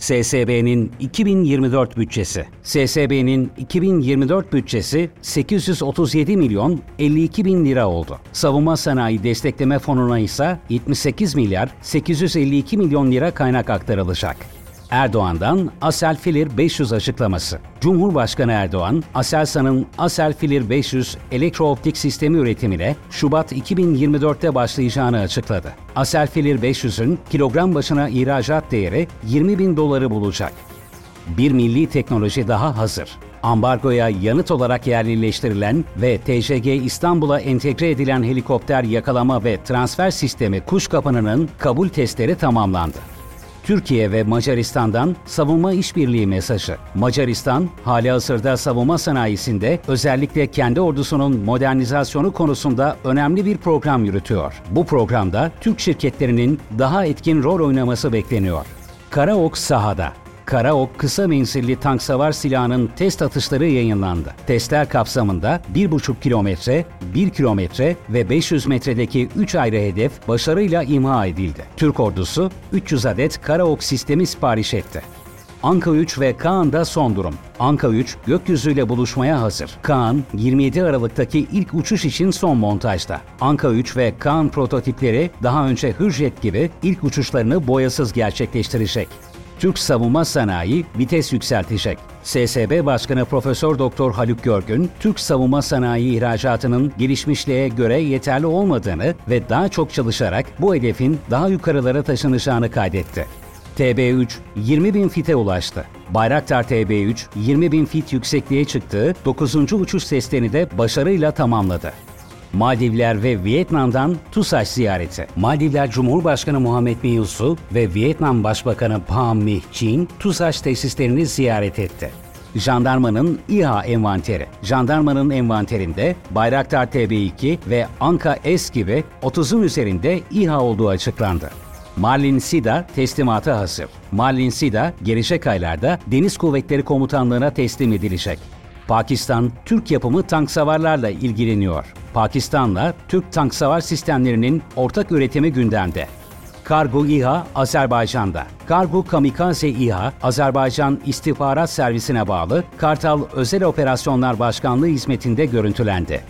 SSB'nin 2024 bütçesi. SSB'nin 2024 bütçesi 837 milyon 52 bin lira oldu. Savunma Sanayi Destekleme Fonu'na ise 78 milyar 852 milyon lira kaynak aktarılacak. Erdoğan'dan Aselfilir 500 açıklaması. Cumhurbaşkanı Erdoğan, Aselsan'ın Aselfilir 500 elektrooptik sistemi üretimine Şubat 2024'te başlayacağını açıkladı. Aselfilir 500'ün kilogram başına ihracat değeri 20 bin doları bulacak. Bir milli teknoloji daha hazır. Ambargoya yanıt olarak yerleştirilen ve TCG İstanbul'a entegre edilen helikopter yakalama ve transfer sistemi kuş kapanının kabul testleri tamamlandı. Türkiye ve Macaristan'dan savunma işbirliği mesajı. Macaristan, hali hazırda savunma sanayisinde özellikle kendi ordusunun modernizasyonu konusunda önemli bir program yürütüyor. Bu programda Türk şirketlerinin daha etkin rol oynaması bekleniyor. Karaok sahada. Karaok kısa menzilli tank savar silahının test atışları yayınlandı. Testler kapsamında 1,5 kilometre, 1 kilometre ve 500 metredeki 3 ayrı hedef başarıyla imha edildi. Türk ordusu 300 adet Karaok sistemi sipariş etti. Anka 3 ve Kaan'da son durum. Anka 3 gökyüzüyle buluşmaya hazır. Kaan 27 Aralık'taki ilk uçuş için son montajda. Anka 3 ve Kaan prototipleri daha önce Hürjet gibi ilk uçuşlarını boyasız gerçekleştirecek. Türk savunma sanayi vites yükseltecek. SSB Başkanı Profesör Doktor Haluk Görgün, Türk savunma sanayi ihracatının gelişmişliğe göre yeterli olmadığını ve daha çok çalışarak bu hedefin daha yukarılara taşınacağını kaydetti. TB3 20 bin fite ulaştı. Bayraktar TB3 20 bin fit yüksekliğe çıktığı 9. uçuş testlerini de başarıyla tamamladı. Maldivler ve Vietnam'dan TUSAŞ ziyareti. Maldivler Cumhurbaşkanı Muhammed Bin ve Vietnam Başbakanı Pham Minh Chin TUSAŞ tesislerini ziyaret etti. Jandarmanın İHA envanteri. Jandarmanın envanterinde Bayraktar TB2 ve Anka S gibi 30'un üzerinde İHA olduğu açıklandı. Marlin Sida teslimata hazır. Marlin Sida gelecek aylarda Deniz Kuvvetleri Komutanlığı'na teslim edilecek. Pakistan, Türk yapımı tank savarlarla ilgileniyor. Pakistan'la Türk tank savar sistemlerinin ortak üretimi gündemde. Kargo İHA Azerbaycan'da. Kargo Kamikaze İHA, Azerbaycan İstihbarat Servisine bağlı Kartal Özel Operasyonlar Başkanlığı hizmetinde görüntülendi.